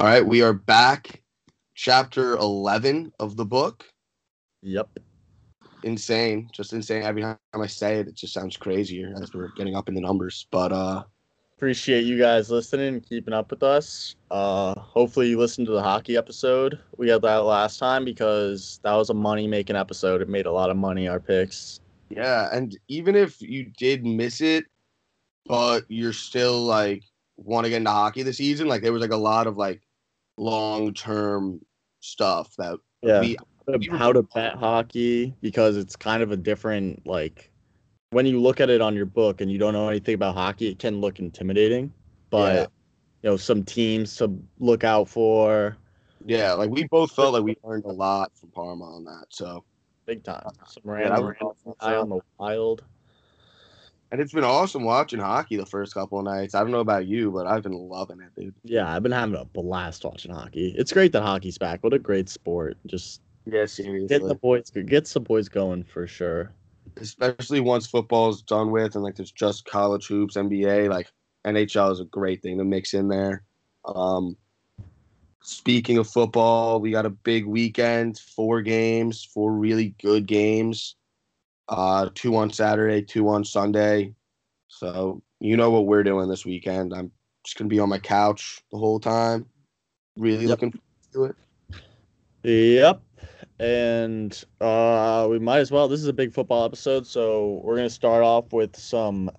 All right, we are back. Chapter 11 of the book. Yep. Insane. Just insane. Every time I say it, it just sounds crazier as we're getting up in the numbers. But uh Appreciate you guys listening and keeping up with us. Uh, hopefully, you listened to the hockey episode we had that last time because that was a money making episode. It made a lot of money, our picks. yeah, and even if you did miss it, but you're still like want to get into hockey this season, like there was like a lot of like long term stuff that Yeah. we How to bet hockey because it's kind of a different, like, when you look at it on your book and you don't know anything about hockey, it can look intimidating. But, Yeah. you know, some teams to look out for, yeah, like we both felt like we learned a lot from Parma on that. So big time. Uh, some random, was random on the wild. And it's been awesome watching hockey the first couple of nights. I don't know about you, but I've been loving it, dude. Yeah, I've been having a blast watching hockey. It's great that hockey's back. What a great sport. Just Yeah, seriously. getting the boys get the boys going for sure. especially once football's done with and like there's just college hoops, NBA, like NHL is a great thing to mix in there. Um, speaking of football, we got a big weekend, four games, four really good games. Uh, two on Saturday, two on Sunday. So you know what we're doing this weekend. I'm just gonna be on my couch the whole time. Really Yep. looking forward to it. Yep. And uh we might as well. This is a big football episode, so we're gonna start off with some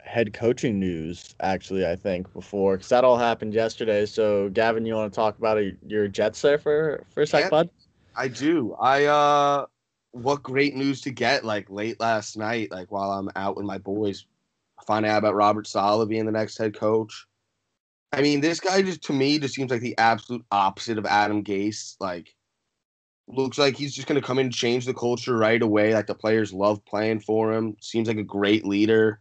head coaching news. Actually, I think before because that all happened yesterday. So Gavin, you want to talk about it, your Jets there for for a sec, Yeah. bud? I do. I uh what great news to get like late last night, like while I'm out with my boys, finding out about Robert Saleh being the next head coach. I mean, this guy just to me just seems like the absolute opposite of Adam Gase. Like looks like he's just gonna come in and change the culture right away. Like the players love playing for him. Seems like a great leader.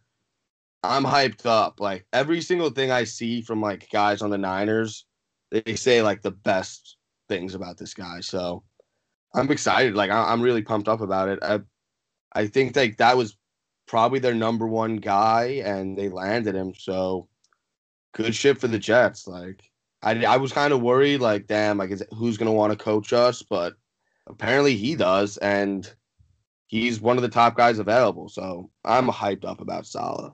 I'm hyped up. Like every single thing I see from like guys on the Niners, they say like the best things about this guy. So I'm excited. Like I, I'm really pumped up about it. I I think like that was probably their number one guy, and they landed him. So good shit for the Jets. Like I I was kind of worried. Like damn, like is who's gonna want to coach us? But apparently he does, and he's one of the top guys available. So I'm hyped up about Saleh.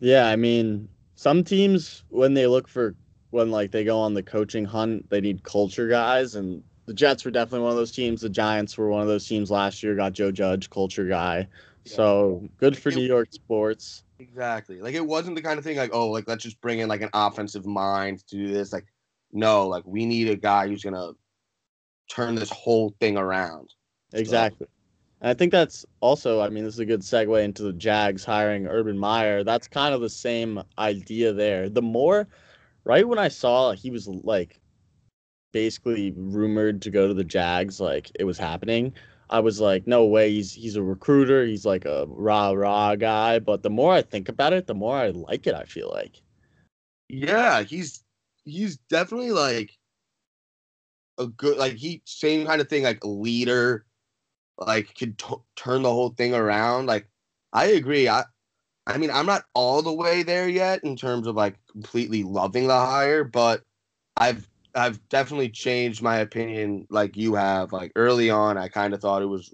Yeah, I mean, some teams when they look for when like they go on the coaching hunt, they need culture guys, and the Jets were definitely one of those teams. The Giants were one of those teams last year. Got Joe Judge, culture guy. So good for New York sports. Exactly. Like it wasn't the kind of thing like, oh, like let's just bring in like an offensive mind to do this. Like, no, like we need a guy who's gonna turn this whole thing around. Exactly. And I think that's also, I mean, this is a good segue into the Jags hiring Urban Meyer. That's kind of the same idea there. The more, right when I saw he was like basically rumored to go to the Jags, like it was happening, I was like, no way, he's he's a recruiter, he's like a rah rah guy. But the more I think about it, the more I like it, I feel like. Yeah, he's he's definitely like a good like he same kind of thing like a leader, like could t- turn the whole thing around. Like I agree. I I mean I'm not all the way there yet in terms of like completely loving the hire, but I've I've definitely changed my opinion like you have. Like early on I kind of thought it was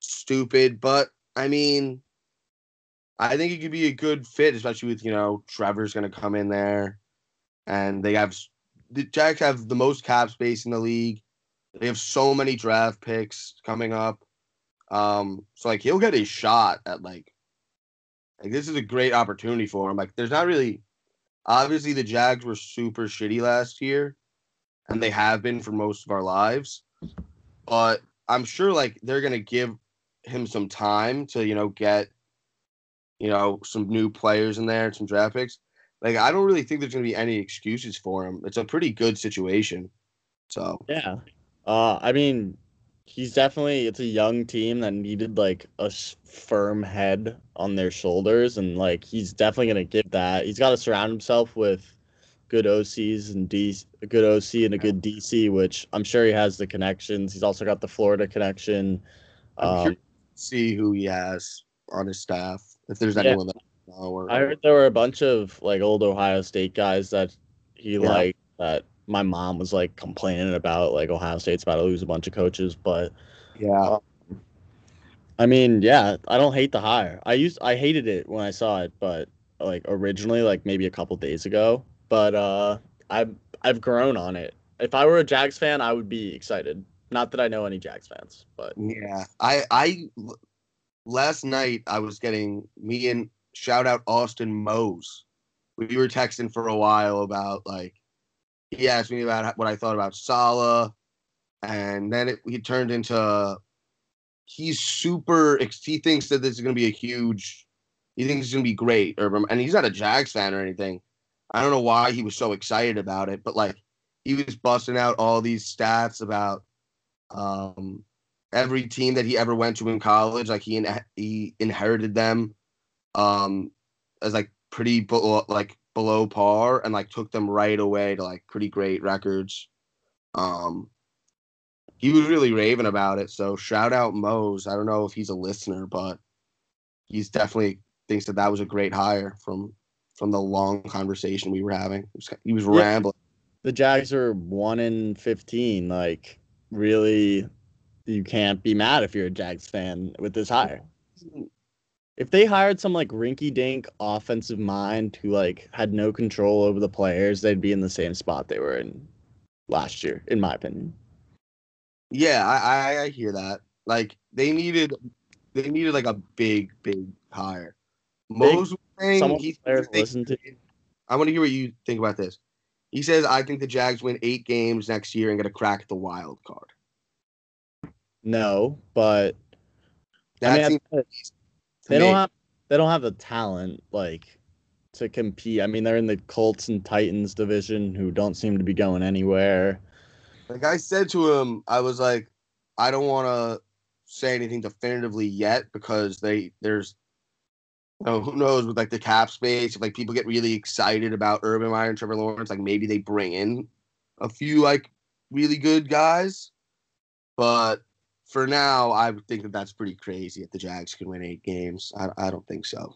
stupid, but I mean I think it could be a good fit, especially with you know Trevor's going to come in there, and they have the Jags have the most cap space in the league. They have so many draft picks coming up, um, so like he'll get a shot at like, like this is a great opportunity for him. Like there's not really, obviously the Jags were super shitty last year, and they have been for most of our lives, but I'm sure like they're gonna give him some time to you know get you know, some new players in there, some draft picks. Like, I don't really think there's going to be any excuses for him. It's a pretty good situation. So, Yeah. Uh, I mean, he's definitely it's a young team that needed like a firm head on their shoulders, and like he's definitely gonna give that. He's got to surround himself with good OCs and D, a good OC and a good DC, which I'm sure he has the connections. He's also got the Florida connection. Um, see who he has on his staff. If there's Yeah. anyone that I know or I heard there were a bunch of like old Ohio State guys that he Yeah. liked that my mom was like complaining about like Ohio State's about to lose a bunch of coaches, but Yeah. I mean, yeah, I don't hate the hire. I used I hated it when I saw it, but like originally, like maybe a couple days ago. But uh I've I've grown on it. If I were a Jags fan, I would be excited. Not that I know any Jags fans, but Yeah. I I last night I was getting me and shout out Austin Mose. We were texting for a while about like he asked me about what I thought about Saleh, and then it, he turned into he's super. He thinks that this is going to be a huge. He thinks it's going to be great, or and he's not a Jags fan or anything. I don't know why he was so excited about it, but like he was busting out all these stats about um, every team that he ever went to in college. Like he in, he inherited them um, as like pretty like below par and like took them right away to like pretty great records. Um, he was really raving about it. So shout out Mose. I don't know if he's a listener, but he's definitely thinks that that was a great hire from from the long conversation we were having. He was, he was Yeah. rambling. the Jags are one in fifteen. Like really, you can't be mad if you're a Jags fan with this hire. If they hired some like rinky dink offensive mind who like had no control over the players, they'd be in the same spot they were in last year, in my opinion. Yeah, I, I I hear that. Like they needed they needed like a big big hire. Mose was saying he listen to. I want to hear what you think about this. He says I think the Jags win eight games next year and get a crack at the wild card. No, but That I mean, they me- don't have they don't have the talent like to compete. I mean, they're in the Colts and Titans division, who don't seem to be going anywhere. Like I said to him, I was like, I don't want to say anything definitively yet because they there's, know, who knows with like the cap space if like people get really excited about Urban Meyer and Trevor Lawrence, like maybe they bring in a few like really good guys, but for now, I would think that that's pretty crazy if the Jags can win eight games. I I don't think so.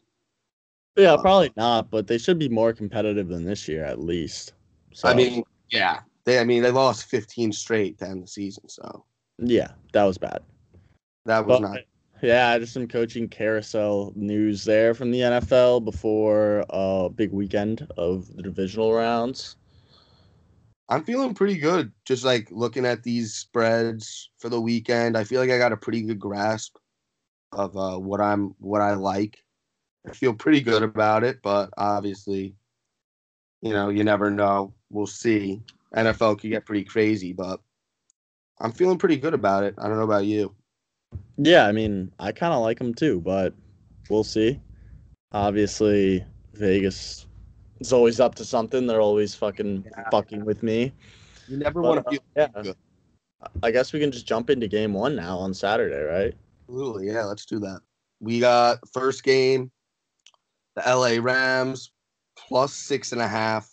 Yeah, Uh, probably not, but they should be more competitive than this year at least. So, I mean, yeah, they I mean they lost 15 straight to end the season, so yeah, that was bad. that was But, not. Yeah, just some coaching carousel news there from the NFL before a big weekend of the divisional rounds. I'm feeling pretty good. Just like looking at these spreads for the weekend, I feel like I got a pretty good grasp of uh, what I'm what I like. I feel pretty good about it, but obviously, you know, you never know. We'll see. NFL could get pretty crazy, but I'm feeling pretty good about it. I don't know about you. Yeah, I mean, I kind of like them too, but we'll see. Obviously, Vegas is always up to something. They're always fucking Yeah. fucking with me. You never want to feel yeah. good. I guess we can just jump into game one now on Saturday, right? Absolutely, yeah. Let's do that. We got first game, the LA Rams plus six and a half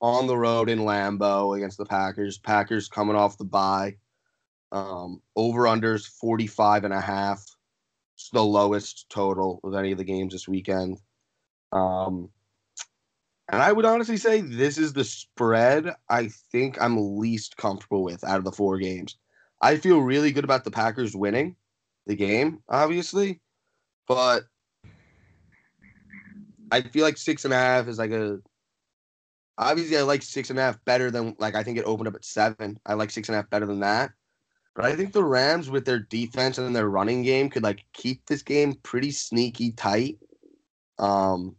on the road in Lambeau against the Packers. Packers coming off the bye. Um, over unders 45 and a half. It's the lowest total of any of the games this weekend. Um, and I would honestly say this is the spread I think I'm least comfortable with out of the four games. I feel really good about the Packers winning the game, obviously, but I feel like six and a half is like a. Obviously, I like six and a half better than like I think it opened up at seven. I like six and a half better than that, but I think the Rams with their defense and their running game could like keep this game pretty sneaky tight. Um,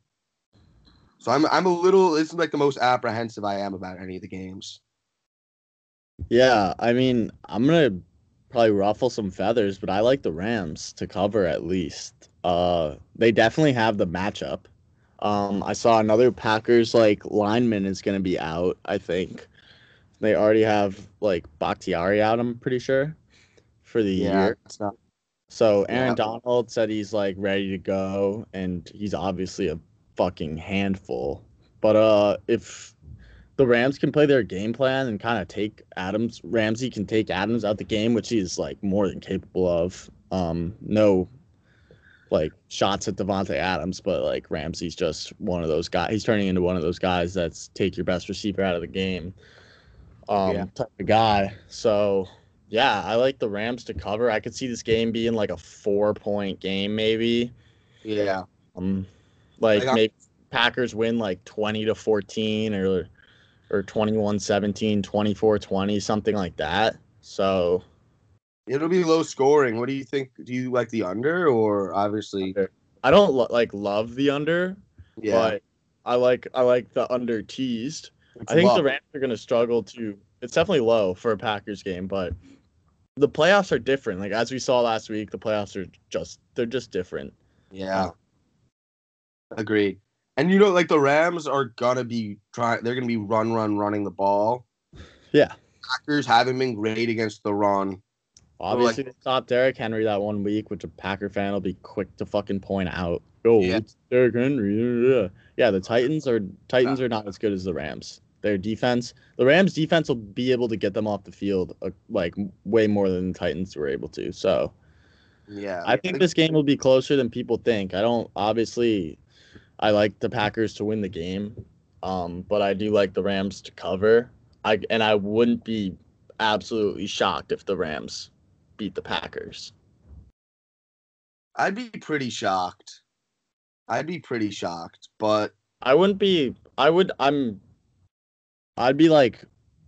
so I'm I'm a little. This is like the most apprehensive I am about any of the games. Yeah, I mean, I'm gonna probably ruffle some feathers, but I like the Rams to cover at least. Uh, they definitely have the matchup. Um, I saw another Packers like lineman is gonna be out. I think they already have like Bakhtiari out. I'm pretty sure for the year. it's not. So Aaron Yeah. Donald said he's like ready to go, and he's obviously a fucking handful. But uh, if the Rams can play their game plan and kind of take Adams, Ramsey can take Adams out the game, which he's like more than capable of. Um, no, like shots at Davante Adams, but like Ramsey's just one of those guys. He's turning into one of those guys that's take your best receiver out of the game. Um Yeah. type of guy. So yeah, I like the Rams to cover. I could see this game being like a four point game, maybe. Yeah. Um, like Like, maybe Packers win like 20 to 14 or or 21 17, 24 20, something like that. So It'll be low scoring. What do you think? Do you like the under or obviously? I don't lo- like love the under, Yeah. but I like I like the under teased. It's I think low. the Rams are going to struggle to. It's definitely low for a Packers game, but the playoffs are different. Like as we saw last week, the playoffs are just they're just different. Yeah. Agreed. And you know, like the Rams are gonna be trying. They're gonna be run, run, running the ball. Yeah. Packers haven't been great against the run. Obviously, they stopped Derrick Henry that one week, which a Packer fan will be quick to fucking point out. Oh, Yeah. it's Derrick Henry. Yeah. Yeah, the Titans are Titans are not as good as the Rams. Their defense, the Rams defense will be able to get them off the field uh, like way more than the Titans were able to. So, Yeah. I think this game will be closer than people think. I don't obviously I like the Packers to win the game. Um, but I do like the Rams to cover. I and I wouldn't be absolutely shocked if the Rams beat the Packers. I'd be pretty shocked. I'd be pretty shocked, but I wouldn't be I would I'm I'd be like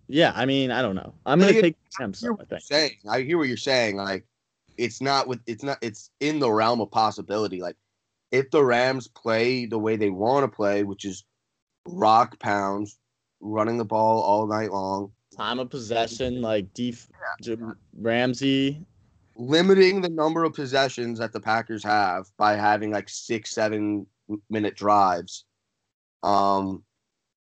yeah, I mean, I don't know. I'm gonna take the Rams, I think. saying. I hear what you're saying. Like, it's not with. It's not. It's in the realm of possibility. Like, if the Rams play the way they want to play, which is rock pounds, running the ball all night long, Time of possession, like def- Ramsey. limiting the number of possessions that the Packers have by having like six, seven minute drives. Um,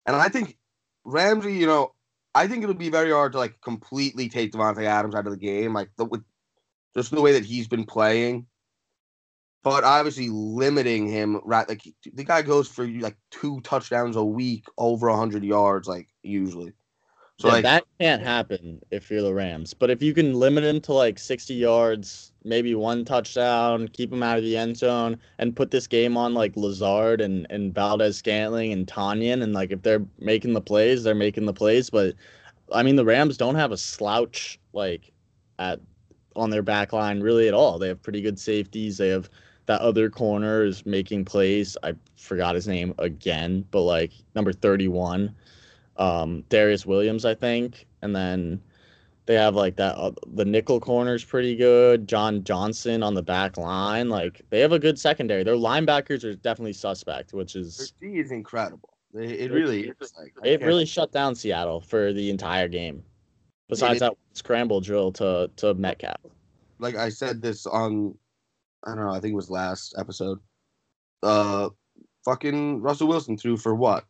and I think Ramsey, you know, I think it'll be very hard to like completely take Davante Adams out of the game, like the, with just the way that he's been playing. But obviously limiting him, right? Like the guy goes for like two touchdowns a week, over hundred yards, like usually. So yeah, like that can't happen if you're the Rams. But if you can limit him to like 60 yards, maybe one touchdown, keep him out of the end zone, and put this game on like Lazard and and Valdes Scantling and Tonyan, and like if they're making the plays, they're making the plays. But I mean, the Rams don't have a slouch like at on their back line really at all. They have pretty good safeties. They have that other corner is making plays. I forgot his name again, but like number 31 um, Darious Williams, I think, and then they have like that. Uh, the nickel corner's pretty good. John Johnson on the back line, like they have a good secondary. Their linebackers are definitely suspect, which their is D is incredible. It, it really is. Like I it really shut down Seattle for the entire game. Besides that scramble drill to to Metcalf. like I said this on I don't know, I think it was last episode. Uh fucking Russell Wilson threw for what?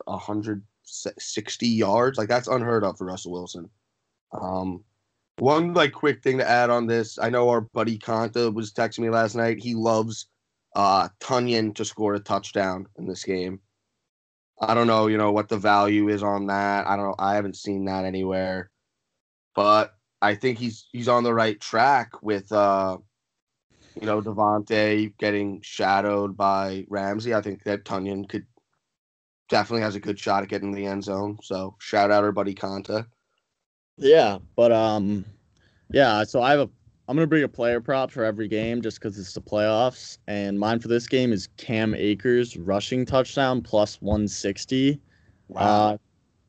160 yards? Like that's unheard of for Russell Wilson. Um one like quick thing to add on this. I know our buddy Conta was texting me last night. He loves uh Tonyan to score a touchdown in this game. I don't know, you know, what the value is on that. I don't know. I haven't seen that anywhere. But I think he's he's on the right track with uh you know Davante getting shadowed by Ramsey. I think that Tonyan could definitely has a good shot at getting in the end zone. So shout out our buddy Conta. Yeah, but um, yeah. So I have a. I'm gonna bring a player prop for every game just because it's the playoffs, and mine for this game is Cam Akers rushing touchdown plus 160. Uh,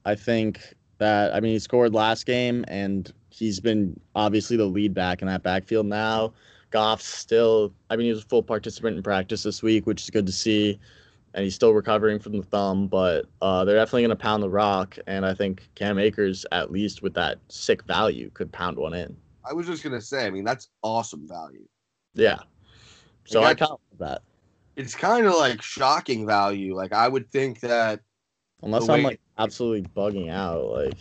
I think that I mean he scored last game, and he's been obviously the lead back in that backfield now. Goff's still. I mean he was a full participant in practice this week, which is good to see. And he's still recovering from the thumb, but uh, they're definitely going to pound the rock. And I think Cam Akers, at least with that sick value, could pound one in. I was just gonna say, I mean, that's awesome value. Yeah. So Like, I count with that. It's kind of like shocking value. Like I would think that Unless I'm way- like absolutely bugging out, like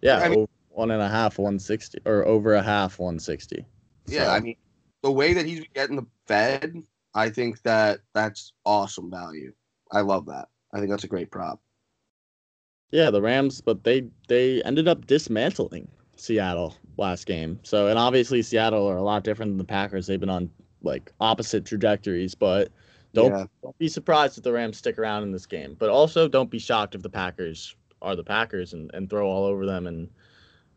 yeah, I mean- one and a half, one sixty, or over a half, one sixty. yeah, I mean the way that he's getting the fed, I think that that's awesome value. I love that. I think that's a great prop. yeah, the Rams, but they they ended up dismantling Seattle last game. So and obviously Seattle are a lot different than the Packers. They've been on like opposite trajectories, but don't Yeah. don't be surprised if the Rams stick around in this game. But also don't be shocked if the Packers are the Packers and, and throw all over them and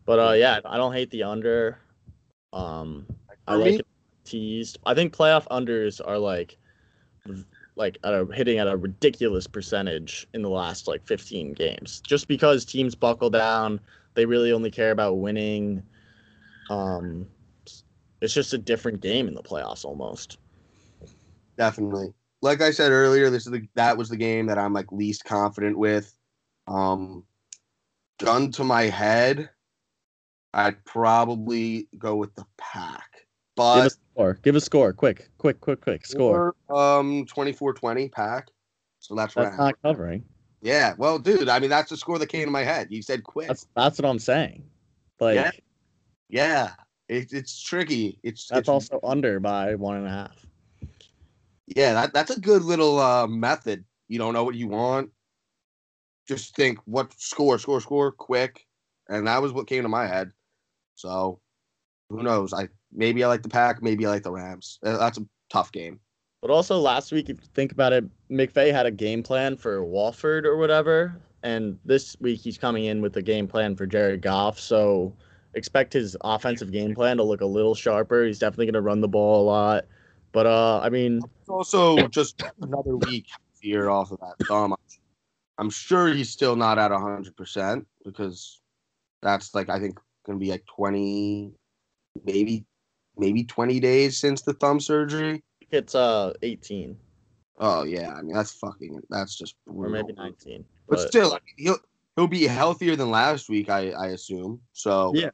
But uh, yeah, I don't hate the under. Um, I like me- it teased. I think playoff unders are like, like at a, hitting at a ridiculous percentage in the last like 15 games, just because teams buckle down. They really only care about winning. Um, it's just a different game in the playoffs almost. Definitely. Like I said earlier, this is the that was the game that I'm like least confident with. Um gun to my head, I'd probably go with the pack. But score. Give a score. Quick, quick, quick, quick. Score. um 24-20 pack. So that's That's right. not covering. Yeah, well, dude, I mean that's the score that came to my head. You said quick. That's that's what I'm saying. Like Yeah. yeah. It, it's tricky. It's that's it's, also under by one and a half. Yeah, that, that's a good little uh, method. You don't know what you want. Just think what score, score, score, quick. And that was what came to my head. So who knows? I maybe I like the pack, maybe I like the Rams. Uh, That's a tough game. But also last week, if you think about it, McVay had a game plan for Wolford or whatever, and this week he's coming in with a game plan for Jared Goff. So expect his offensive game plan to look a little sharper. He's definitely going to run the ball a lot. But uh, I mean, It's also just another week here off of that thumb. I'm sure he's still not at 100% because that's like, I think, going to be like 20, maybe, maybe 20 days since the thumb surgery. it's uh 18 Oh yeah, I mean that's fucking that's just or maybe 19. But, But still, I mean, he'll he'll be healthier than last week, I I assume. So Yeah.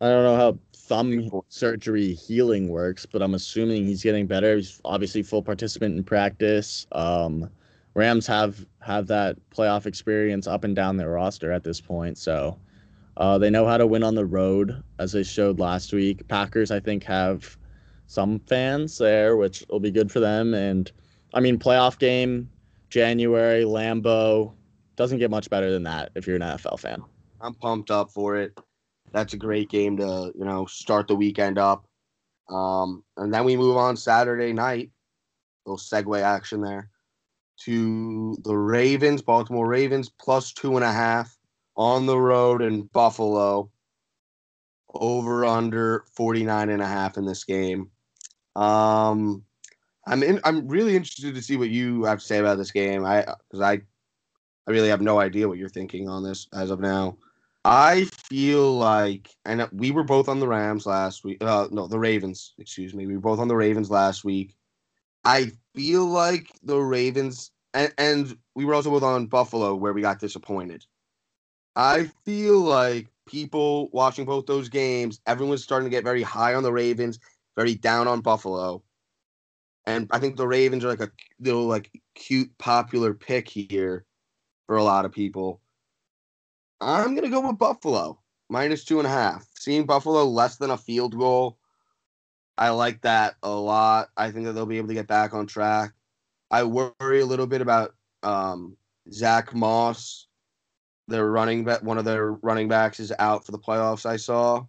I don't know how thumb surgery healing works, but I'm assuming he's getting better. He's obviously full participant in practice. Um, Rams have have that playoff experience up and down their roster at this point, so uh, they know how to win on the road, as they showed last week. Packers, I think, have some fans there, which will be good for them. And I mean, playoff game, January, Lambeau, doesn't get much better than that if you're an NFL fan. I'm pumped up for it. That's a great game to you know start the weekend up. Um, and then we move on Saturday night. Little segue action there to the Ravens, Baltimore Ravens plus two and a half on the road in Buffalo. Over under 49 and a half in this game. Um, I'm in, I'm really interested to see what you have to say about this game. I because I I really have no idea what you're thinking on this as of now. I feel like, and we were both on the Rams last week. Uh, no, the Ravens. Excuse me. We were both on the Ravens last week. I feel like the Ravens, and, and we were also both on Buffalo, where we got disappointed. I feel like people watching both those games, everyone's starting to get very high on the Ravens, very down on Buffalo. And I think the Ravens are like a little like cute popular pick here for a lot of people. I'm gonna go with Buffalo minus two and a half. Seeing Buffalo less than a field goal, I like that a lot. I think that they'll be able to get back on track. I worry a little bit about um, Zach Moss. Their running back, one of their running backs is out for the playoffs. I saw,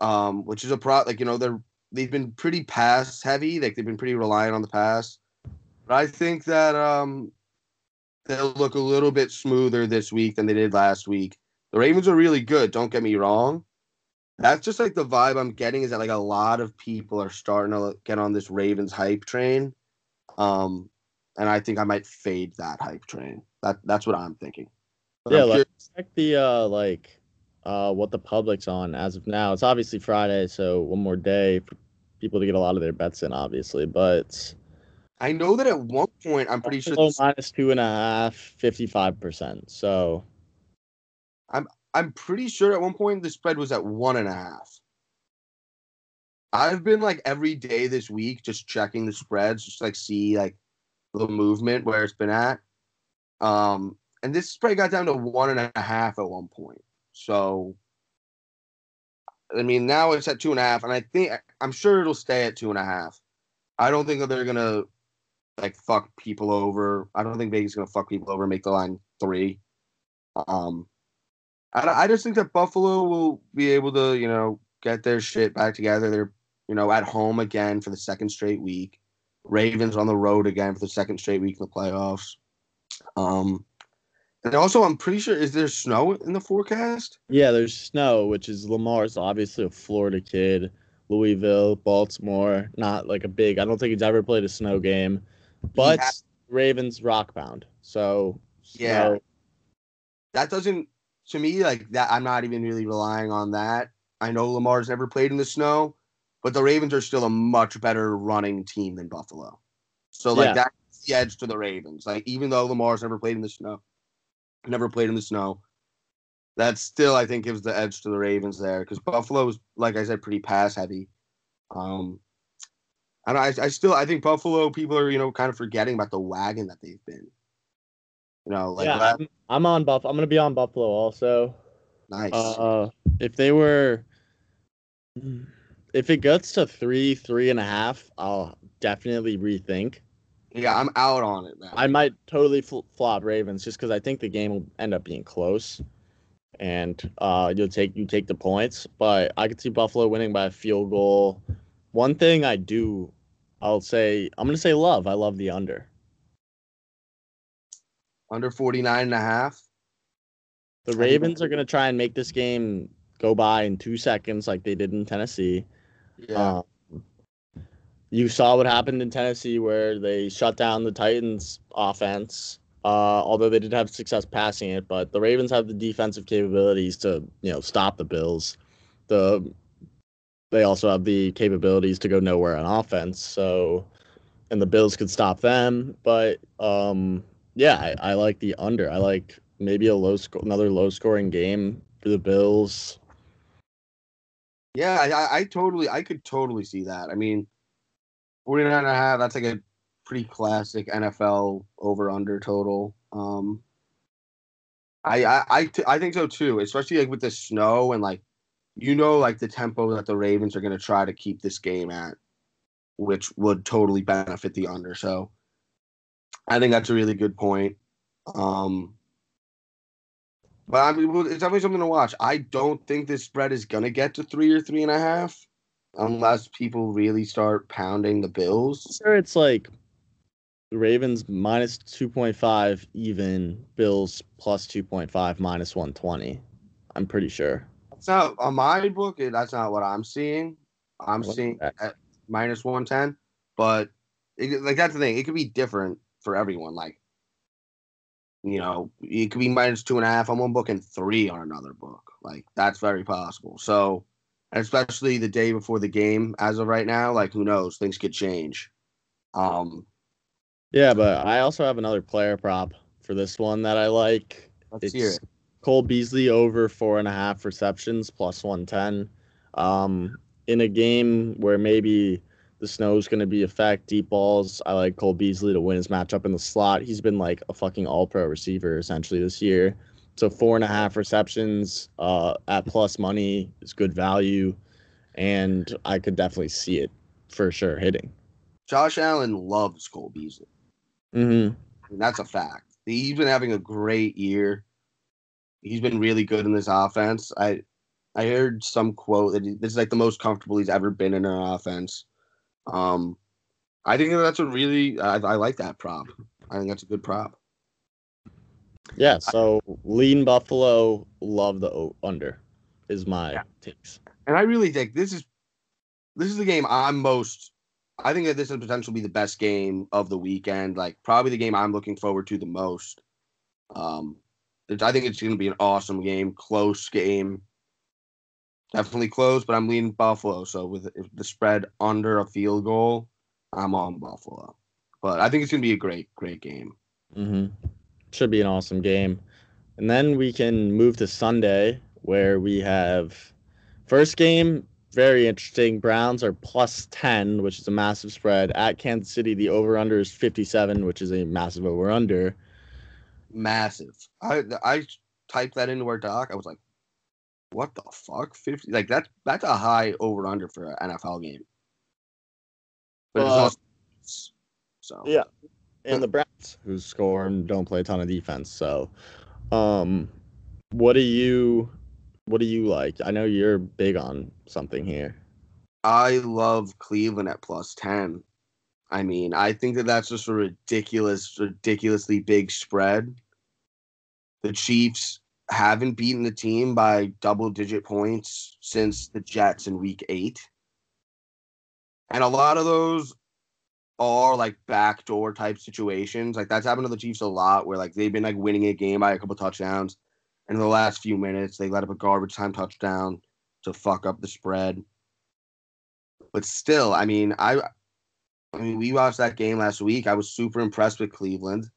um, which is a pro. Like you know, they're they've been pretty pass heavy. Like they've been pretty reliant on the pass. But I think that um, they'll look a little bit smoother this week than they did last week. The Ravens are really good. Don't get me wrong. That's just like the vibe I'm getting is that like a lot of people are starting to get on this Ravens hype train. Um, and I think I might fade that hype train. That that's what I'm thinking. But yeah, I'm like, curious- check the uh like uh what the public's on as of now. It's obviously Friday, so one more day for people to get a lot of their bets in, obviously. But I know that at one point I'm pretty sure Buffalo this- minus two and a half, 55 percent. So I'm I'm pretty sure at one point the spread was at one and a half. I've been like every day this week just checking the spreads, just like see like the movement where it's been at. Um, and this spread got down to one and a half at one point. So, I mean, now it's at two and a half, and I think I'm sure it'll stay at two and a half. I don't think that they're gonna like fuck people over. I don't think Vegas is gonna fuck people over and make the line three. Um, I, I just think that Buffalo will be able to, you know, get their shit back together. They're, you know, at home again for the second straight week. Ravens on the road again for the second straight week in the playoffs. Um, And also, I'm pretty sure is there snow in the forecast? Yeah, there's snow, which is Lamar's obviously a Florida kid. Louisville, Baltimore, not like a big. I don't think he's ever played a snow game, but Yeah. Ravens rockbound. So Yeah. snow- That doesn't to me like that. I'm not even really relying on that. I know Lamar's never played in the snow, but the Ravens are still a much better running team than Buffalo. So like Yeah. that's the edge to the Ravens. Like even though Lamar's never played in the snow, never played in the snow, that still I think gives the edge to the Ravens there because Buffalo is, like I said pretty pass heavy. Um, and I I still I think Buffalo people are you know kind of forgetting about the wagon that they've been. You know, like yeah, that- I'm, I'm on Buff. I'm gonna be on Buffalo also. nice. Uh, if they were, if it gets to three, three and a half, I'll definitely rethink. Yeah, I'm out on it, man. I might totally fl- flop Ravens just because I think the game will end up being close, and uh, you'll take you take the points. But I could see Buffalo winning by a field goal. One thing I do, I'll say I'm gonna say love. I love the under. under 49 and a half. The Ravens are gonna try and make this game go by in two seconds, like they did in Tennessee. Yeah. Um, you saw what happened in Tennessee where they shut down the Titans' offense. Uh, although they did have success passing it, but the Ravens have the defensive capabilities to, you know, stop the Bills. The they also have the capabilities to go nowhere on offense. So, and the Bills could stop them. But um, yeah, I, I like the under. I like maybe a low score, another low scoring game for the Bills. yeah, I- I, I totally, I could totally see that. I mean, 49 and a half, that's like a pretty classic NFL over under total. Um, I, I, I, t- I think so too, especially like with the snow and like, you know, like the tempo that the Ravens are going to try to keep this game at, which would totally benefit the under. So I think that's a really good point. Um, but I mean, it's definitely something to watch. I don't think this spread is gonna get to three or three and a half, unless people really start pounding the Bills. sure it's like Ravens minus 2.5 even, Bills plus 2.5 minus 120. I'm pretty sure. That's not on my book. That's not what I'm seeing. I'm What seeing at minus one ten, but it, like that's the thing. It could be different for everyone. Like, you know, it could be minus two and a half on one book and three on another book. Like that's very possible. So, especially the day before the game, as of right now, like who knows? Things could change. Um, Yeah, but I also have another player prop for this one that I like. let's hear It's it. Cole Beasley over four and a half receptions plus 110. Um, in a game where maybe the snow is going to be effect, deep balls, I like Cole Beasley to win his matchup in the slot. He's been like a fucking all pro receiver essentially this year. So four and a half receptions uh, at plus money is good value. And I could definitely see it for sure hitting. Josh Allen loves Cole Beasley. Mm-hmm. And that's a fact. He's been having a great year. He's been really good in this offense. I I heard some quote that he, this is like the most comfortable he's ever been in an offense. Um, I think that's a really I, I like that prop. I think that's a good prop. Yeah, so lean Buffalo, love the under is my Yeah. takes. And I really think this is this is the game I'm most. I think that this is potentially be the best game of the weekend. Like probably the game I'm looking forward to the most. Um, it's, I think it's going to be an awesome game, close game. Definitely close, but I'm leaning Buffalo. So with the spread under a field goal, I'm on Buffalo. But I think it's going to be a great, great game. hmm Should be an awesome game. And then we can move to Sunday where we have first game, very interesting. Browns are plus 10, which is a massive spread. At Kansas City, the over under is 57, which is a massive over under. Massive. I I typed that into our doc. I was like, what the fuck? Fifty? Like that's that's a high over under for an NFL game. But it's Uh, also so Yeah. And the Browns, who score and don't play a ton of defense. So, um, what do you, what do you like? I know you're big on something here. I love Cleveland at plus ten. I mean, I think that that's just a ridiculous, ridiculously big spread. the Chiefs haven't beaten the team by double digit points since the Jets in week eight. And a lot of those are like backdoor type situations. Like that's happened to the Chiefs a lot where like they've been like winning a game by a couple touchdowns. And in the last few minutes, they let up a garbage time touchdown to fuck up the spread. But still, I mean, I I mean, we watched that game last week. I was super impressed with Cleveland.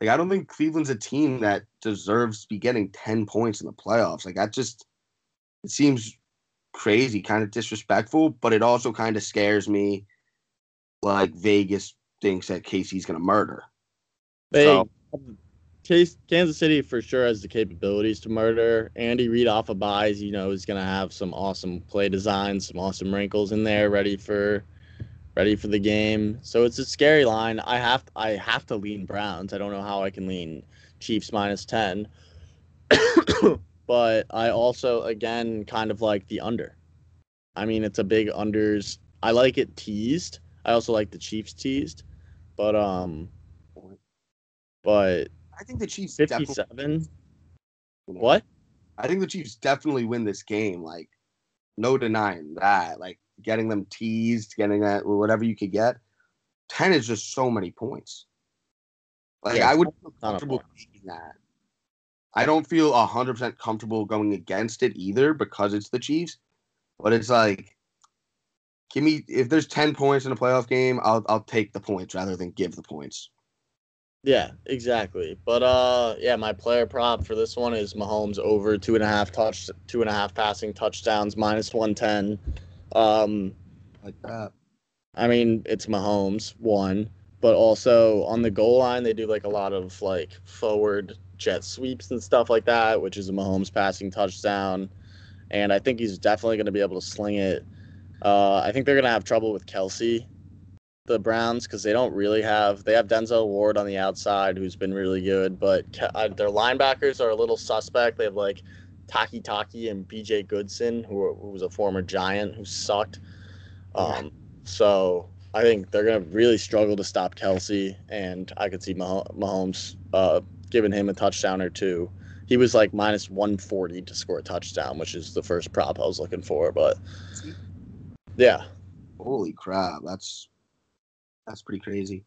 Like, I don't think Cleveland's a team that deserves to be getting 10 points in the playoffs. Like, that just it seems crazy, kind of disrespectful, but it also kind of scares me like Vegas thinks that Casey's going to murder. They, so, Case, Kansas City for sure has the capabilities to murder. Andy Reid off of byes, you know, is going to have some awesome play designs, some awesome wrinkles in there, ready for ready for the game. So it's a scary line. I have I have to lean Browns. I don't know how I can lean Chiefs minus 10. but I also again kind of like the under. I mean, it's a big unders. I like it teased. I also like the Chiefs teased. But um but I think the Chiefs 57 What? I think the Chiefs definitely win this game like no denying that. Like getting them teased, getting that whatever you could get. Ten is just so many points. Like yeah, I would feel comfortable taking that. I don't feel hundred percent comfortable going against it either because it's the Chiefs. But it's like, give me if there's ten points in a playoff game, I'll I'll take the points rather than give the points. Yeah, exactly. But uh, yeah, my player prop for this one is Mahomes over two and a half touch, two and a half passing touchdowns, minus one ten. Um, like that. I mean, it's Mahomes one, but also on the goal line they do like a lot of like forward jet sweeps and stuff like that, which is a Mahomes passing touchdown, and I think he's definitely going to be able to sling it. Uh, I think they're going to have trouble with Kelce, the Browns, because they don't really have. They have Denzel Ward on the outside, who's been really good, but uh, their linebackers are a little suspect. They have like Takitaki and BJ Goodson, who, who was a former Giant who sucked. Um, so I think they're going to really struggle to stop Kelce, and I could see Mah- Mahomes uh, giving him a touchdown or two. He was like minus 140 to score a touchdown, which is the first prop I was looking for. But yeah, holy crap, that's that's pretty crazy.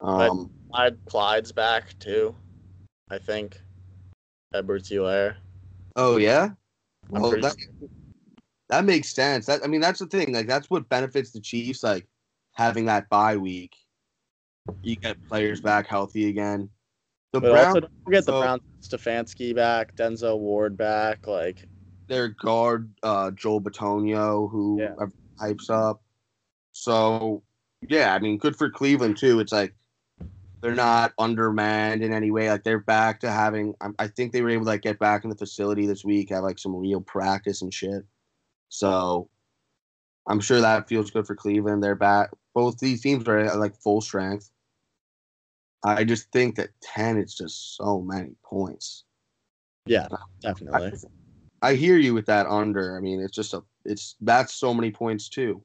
Um, Clyde, Clyde's back too, I think. Edwards Helaire. Oh yeah. Well, that, that makes sense. That I mean, that's the thing. Like, that's what benefits the Chiefs. Like having that bye week, you get players back healthy again. The but Browns, also don't forget so, the Browns. Stefanski back, Denzel Ward back. Like their guard, uh, Joel Bitonio, who yeah. Hypes up. So yeah, I mean, good for Cleveland too. It's like they're not undermanned in any way. Like they're back to having. I think they were able to like get back in the facility this week, have like some real practice and shit. So I'm sure that feels good for Cleveland. They're back. Both these teams are like full strength. I just think that ten is just so many points. Yeah, definitely. I, I hear you with that under. I mean, it's just a. It's that's so many points too.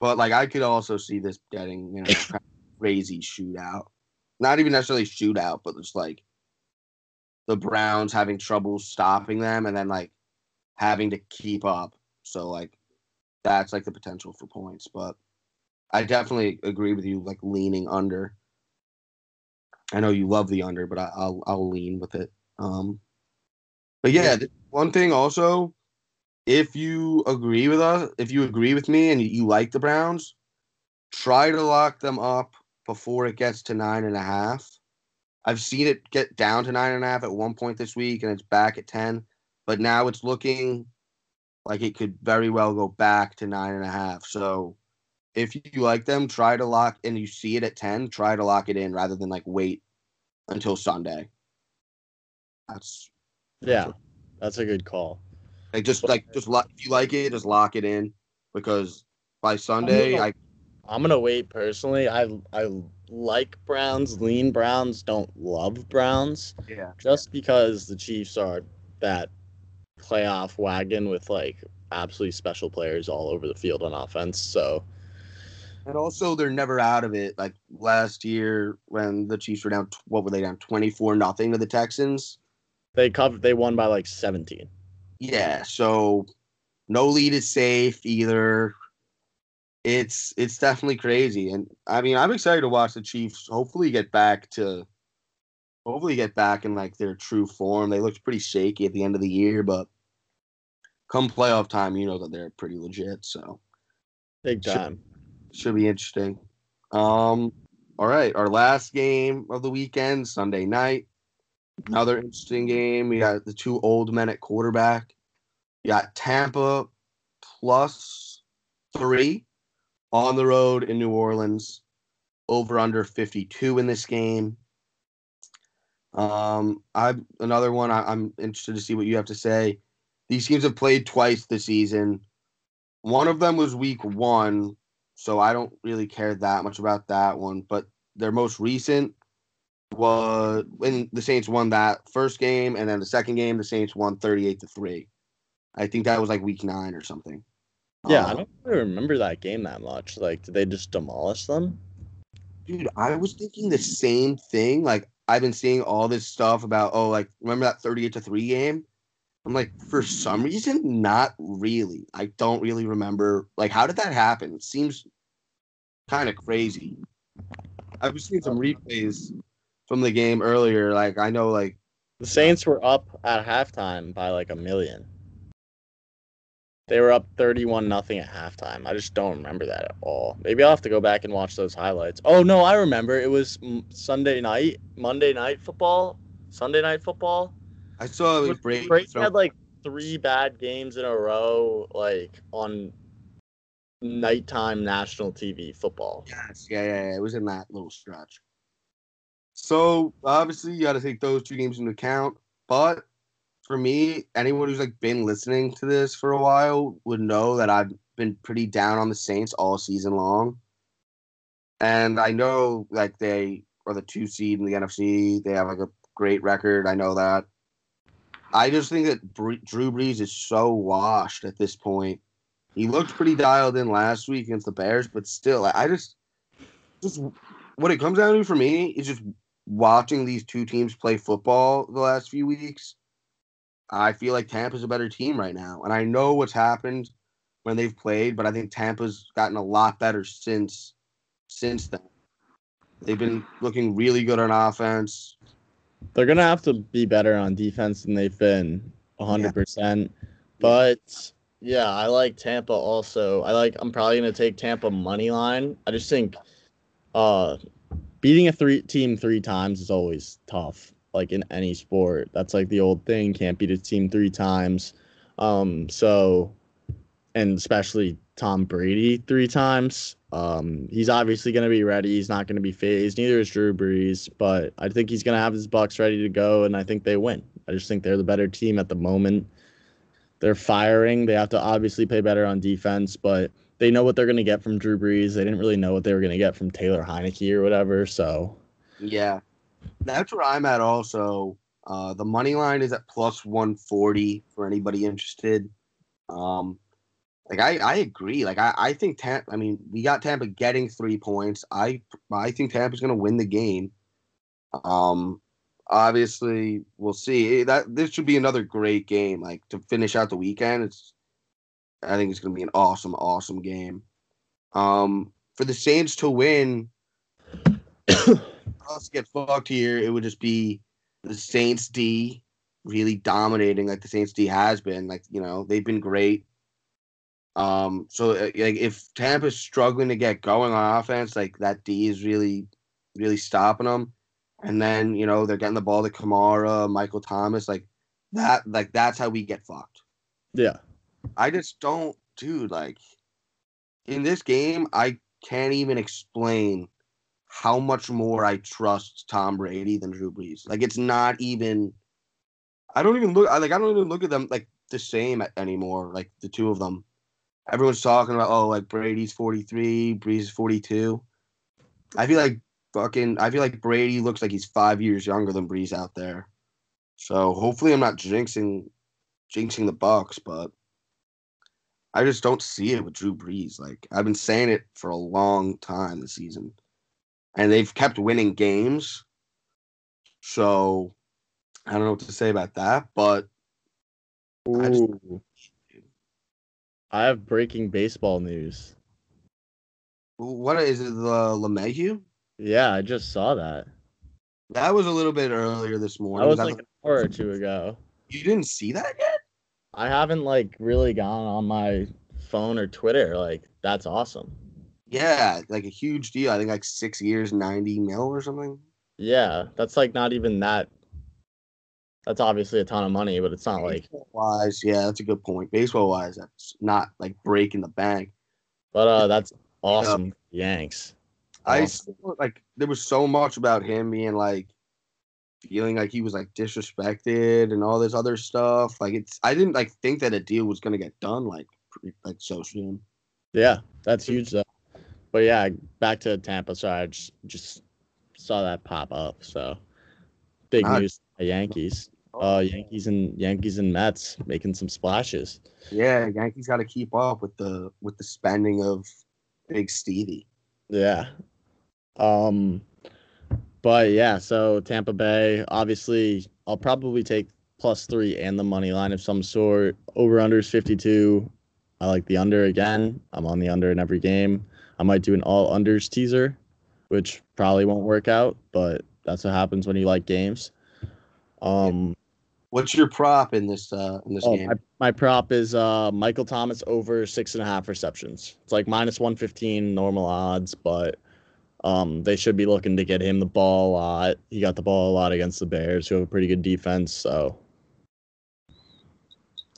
But like I could also see this getting you know crazy shootout not even necessarily shootout, but just like the Browns having trouble stopping them and then like having to keep up. So like that's like the potential for points. But I definitely agree with you, like leaning under. I know you love the under, but I, will I'll lean with it. Um, but yeah, one thing also, if you agree with us, if you agree with me and you like the Browns, try to lock them up before it gets to nine and a half. I've seen it get down to nine and a half at one point this week, and it's back at ten. But now it's looking like it could very well go back to nine and a half. So if you like them, try to lock and you see it at ten, try to lock it in rather than like wait until Sunday. That's yeah, that's a good call. Like just like just lock if you like it, just lock it in because by Sunday I I'm gonna wait personally. I I like Browns, lean Browns, don't love Browns. Yeah. Just because the Chiefs are that playoff wagon with like absolutely special players all over the field on offense. So and also they're never out of it. Like last year when the Chiefs were down what were they down 24 nothing to the Texans? They covered. They won by like 17. Yeah, so no lead is safe either. It's it's definitely crazy, and I mean I'm excited to watch the Chiefs. Hopefully get back to, hopefully get back in like their true form. They looked pretty shaky at the end of the year, but come playoff time, you know that they're pretty legit. So Big Should- time. should be interesting. Um, all right, our last game of the weekend, Sunday night. Another interesting game. We got the two old men at quarterback. We got Tampa plus three on the road in New Orleans. Over under 52 in this game. Um, I another one I, I'm interested to see what you have to say. These teams have played twice this season. One of them was week one, so I don't really care that much about that one. But their most recent was when the Saints won that first game, and then the second game, the Saints won 38 to 3. I think that was like week nine or something. Yeah, I Um, don't really remember that game that much. Like, did they just demolish them? dude, I was thinking the same thing. Like, I've been seeing all this stuff about, oh, like, remember that 38 to 3 game? I'm like, for some reason, not really. I don't really remember. Like, how did that happen? It seems kind of crazy. I was seeing some replays from the game earlier. Like, I know, like, The Saints were up at halftime by like a million. They were up 31 nothing at halftime. I just don't remember that at all. Maybe I'll have to go back and watch those highlights. Oh no, I remember. It was Sunday night, Monday night football, Sunday night football. I saw it like, Brady. Brady had like three bad games in a row, like on nighttime national TV football. Yes, yeah, yeah, yeah. It was in that little stretch. So obviously you got to take those two games into account. But for me, anyone who's like been listening to this for a while would know that I've been pretty down on the Saints all season long. And I know like they are the two seed in the NFC. They have like a great record. I know that. I just think that Drew Brees is so washed at this point. He looked pretty dialed in last week against the Bears, but still, I just, just what it comes down to for me is just watching these two teams play football the last few weeks. I feel like Tampa's a better team right now, and I know what's happened when they've played, but I think Tampa's gotten a lot better since since then. They've been looking really good on offense. They're gonna have to be better on defense than they've been, hundred percent. But yeah, I like Tampa also. I like. I'm probably gonna take Tampa money line. I just think, uh, beating a three team three times is always tough. Like in any sport, that's like the old thing. Can't beat a team three times. Um, so, and especially Tom Brady three times. Um, he's obviously going to be ready. He's not going to be fazed. Neither is Drew Brees, but I think he's going to have his Bucks ready to go, and I think they win. I just think they're the better team at the moment. They're firing. They have to obviously play better on defense, but they know what they're going to get from Drew Brees. They didn't really know what they were going to get from Taylor Heinicke or whatever. So Yeah, that's where I'm at. Also, uh, the money line is at plus 140 for anybody interested. Um, like I, I agree. Like I, I think Tampa. I mean, we got Tampa getting three points. I, I think Tampa's going to win the game. Um, obviously, we'll see. That this should be another great game. Like to finish out the weekend, it's. I think it's going to be an awesome, awesome game. Um, for the Saints to win, us to get fucked here, it would just be the Saints D really dominating like the Saints D has been. Like, you know, they've been great. Um, so uh, like if Tampa's struggling to get going on offense, like that D is really, really stopping them. And then, you know, they're getting the ball to Kamara, Michael Thomas, like that, like that's how we get fucked. yeah, I just don't, dude. Like in this game, I can't even explain how much more I trust Tom Brady than Drew Brees. Like it's not even. I don't even look. I like. I don't even look at them like the same anymore. Like the two of them. Everyone's talking about oh like Brady's forty three, Brees is forty two. I feel like fucking. I feel like Brady looks like he's five years younger than Brees out there. So hopefully I'm not jinxing, jinxing the Bucks, but I just don't see it with Drew Brees. Like I've been saying it for a long time this season, and they've kept winning games. So I don't know what to say about that, but I just- I have breaking baseball news. what is it? The LeMahieu? Yeah, I just saw that. That was a little bit earlier this morning. That was That- like an hour or two ago. you didn't see that yet? I haven't like really gone on my phone or Twitter. Like that's awesome. Yeah, like a huge deal. I think like six years, ninety mil or something. Yeah, that's like not even that. That's obviously a ton of money, but it's not like. wise, yeah, that's a good point. Baseball wise, that's not like breaking the bank. But uh, that's awesome, Yanks. I still, like there was so much about him being like feeling like he was like disrespected and all this other stuff. Like it's I didn't like think that a deal was gonna get done like like so soon. Yeah, that's huge though. But yeah, back to Tampa. Sorry, I just just saw that pop up. So big Nice. news. the Yankees. Uh, Yankees and Yankees and Mets making some splashes. Yeah, Yankees got to keep up with the with the spending of Big Stevie. Yeah. Um but yeah, so Tampa Bay, obviously I'll probably take plus three and the money line of some sort. Over under is fifty two. I like the under again. I'm on the under in every game. I might do an all unders teaser, which probably won't work out, but that's what happens when you like games. Um What's your prop in this uh in this Oh, game? my, my prop is uh Michael Thomas over six and a half receptions. It's like minus one fifteen normal odds, but um they should be looking to get him the ball a lot. He got the ball a lot against the Bears, who have a pretty good defense. So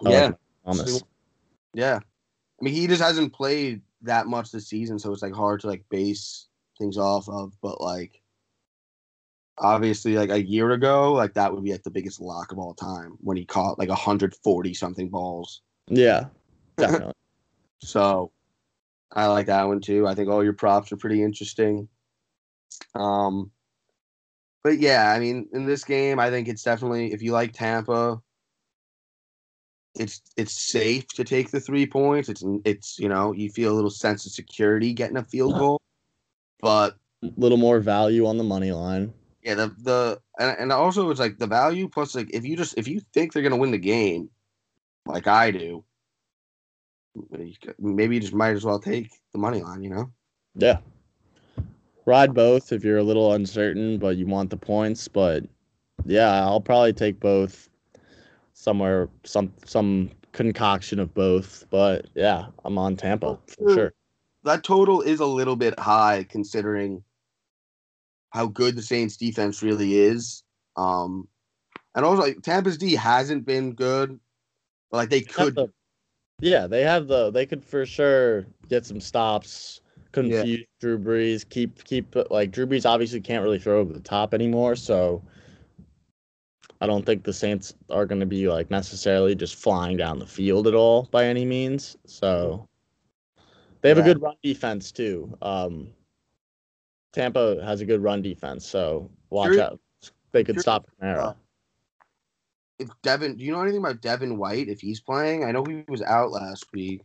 I like yeah, Thomas. So- yeah. I mean, he just hasn't played that much this season, so it's like hard to like base things off of. But like, obviously, like a year ago, like that would be like the biggest lock of all time when he caught like 140 something balls. Yeah, definitely. So I like that one too. I think all your props are pretty interesting. Um, but yeah, I mean, in this game, I think it's definitely if you like Tampa, it's it's safe to take the three points. It's it's you know you feel a little sense of security getting a field goal, but little more value on the money line. yeah, the the and, and also it's like the value plus like if you just if you think they're gonna win the game, like I do, maybe you just might as well take the money line. You know. Yeah. Ride both if you're a little uncertain, but you want the points. But yeah, I'll probably take both somewhere, some some concoction of both. But yeah, I'm on Tampa for Sure. that total is a little bit high considering how good the Saints defense really is. Um, and also like Tampa's D hasn't been good, but like they could. yeah, they have the they could for sure get some stops, confuse Drew Brees, keep keep like Drew Brees obviously can't really throw over the top anymore, so I don't think the Saints are going to be like necessarily just flying down the field at all by any means. So they have Yeah. a good run defense too. Um, Tampa has a good run defense, so watch Sure. out. They could Sure. stop Kamara. Uh, if Devin, do you know anything about Devin White? If he's playing, I know he was out last week.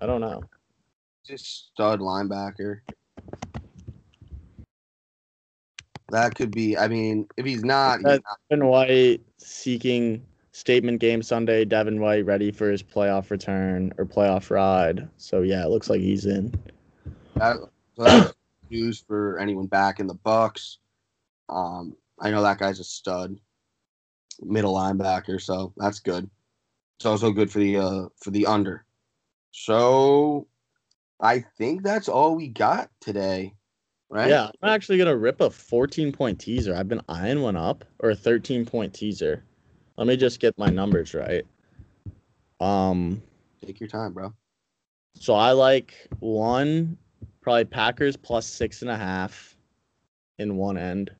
I don't know. Just stud linebacker. That could be. I mean, if he's not, he's not Devin White seeking statement game Sunday. Devin White ready for his playoff return or playoff ride. So yeah, it looks like he's in. That, so news for anyone back in the Bucks. Um, I know that guy's a stud, middle linebacker, so that's good. It's also good for the uh for the under. So I think that's all we got today, right? Yeah, I'm actually gonna rip a 14 point teaser. I've been eyeing one up or a 13 point teaser. Let me just get my numbers right. Um, Take your time, bro. so I like one, probably Packers plus six and a half in one end.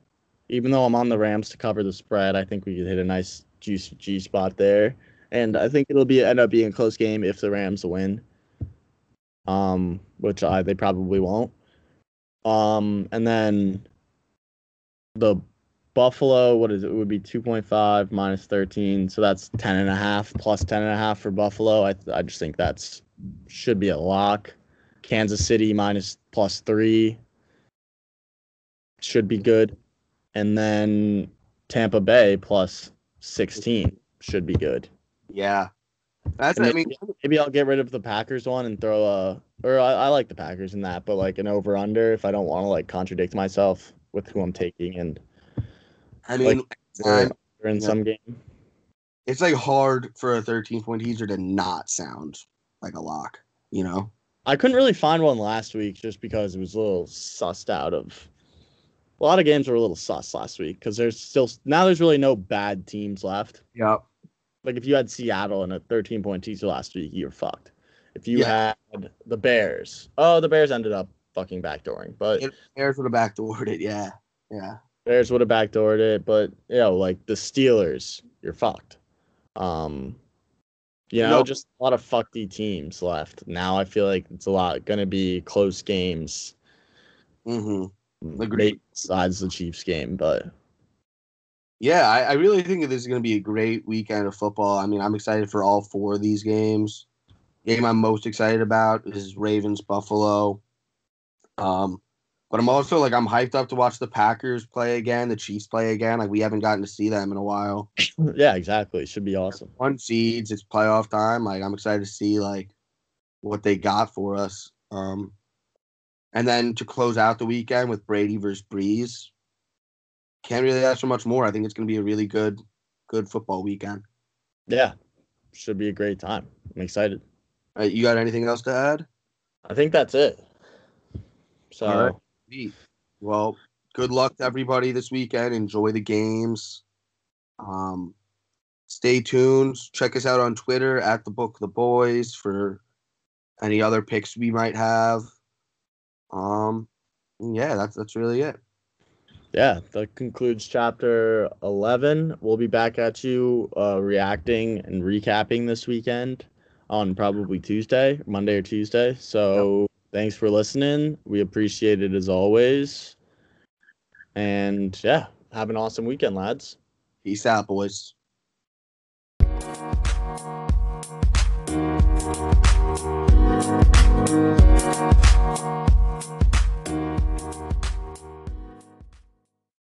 Even though I'm on the Rams to cover the spread, I think we could hit a nice juicy G spot there. And I think it'll be end up being a close game if the Rams win. Um, which I they probably won't. Um, and then the Buffalo, what is it? it would be 2.5 minus 13. So that's 10 and a half plus 10 and a half for Buffalo. I, I just think that's should be a lock. Kansas City minus plus three should be good. And then Tampa Bay plus 16 should be good. Yeah, that's. And I mean, Maybe I'll get rid of the Packers one and throw a, or I, I like the Packers in that, but like an over under if I don't want to like contradict myself with who I'm taking and I mean, or, or in Yeah. some game. it's like hard for a 13 point teaser to not sound like a lock. You know? I couldn't really find one last week just because it was a little sussed out of. A lot of games were a little sus last week because there's still now there's really no bad teams left. Yep. Like if you had Seattle and a 13 point teaser last week, you're fucked. If you Yeah. had the Bears, oh, the Bears ended up fucking backdooring, but It- Bears would have backdoored it. Yeah. Yeah. Bears would have backdoored it, but you know, like the Steelers, you're fucked. Um, you know, No. just a lot of fucky teams left. Now I feel like it's a lot gonna be close games. hmm Agreed. Maybe besides the Chiefs game, but Yeah, I, I really think this is going to be a great weekend of football. I mean, I'm excited for all four of these games. Game I'm most excited about is Ravens Buffalo. Um, but I'm also like I'm hyped up to watch the Packers play again, the Chiefs play again. Like we haven't gotten to see them in a while. yeah, exactly. It should be awesome. One seeds, it's playoff time. Like I'm excited to see like what they got for us. Um, and then to close out the weekend with Brady versus Brees. Can't really ask for much more. I think it's going to be a really good, good football weekend. Yeah, should be a great time. I'm excited. Uh, you got anything else to add? I think that's it. So All right. Well, good luck to everybody this weekend. Enjoy the games. Um, stay tuned. Check us out on Twitter at the Book of the Boys for any other picks we might have. Um, yeah, that's that's really it. Yeah, that concludes chapter 11. We'll be back at you uh, reacting and recapping this weekend on probably Tuesday, Monday or Tuesday. So thanks for listening. We appreciate it as always. And yeah, have an awesome weekend, lads. Peace out, boys.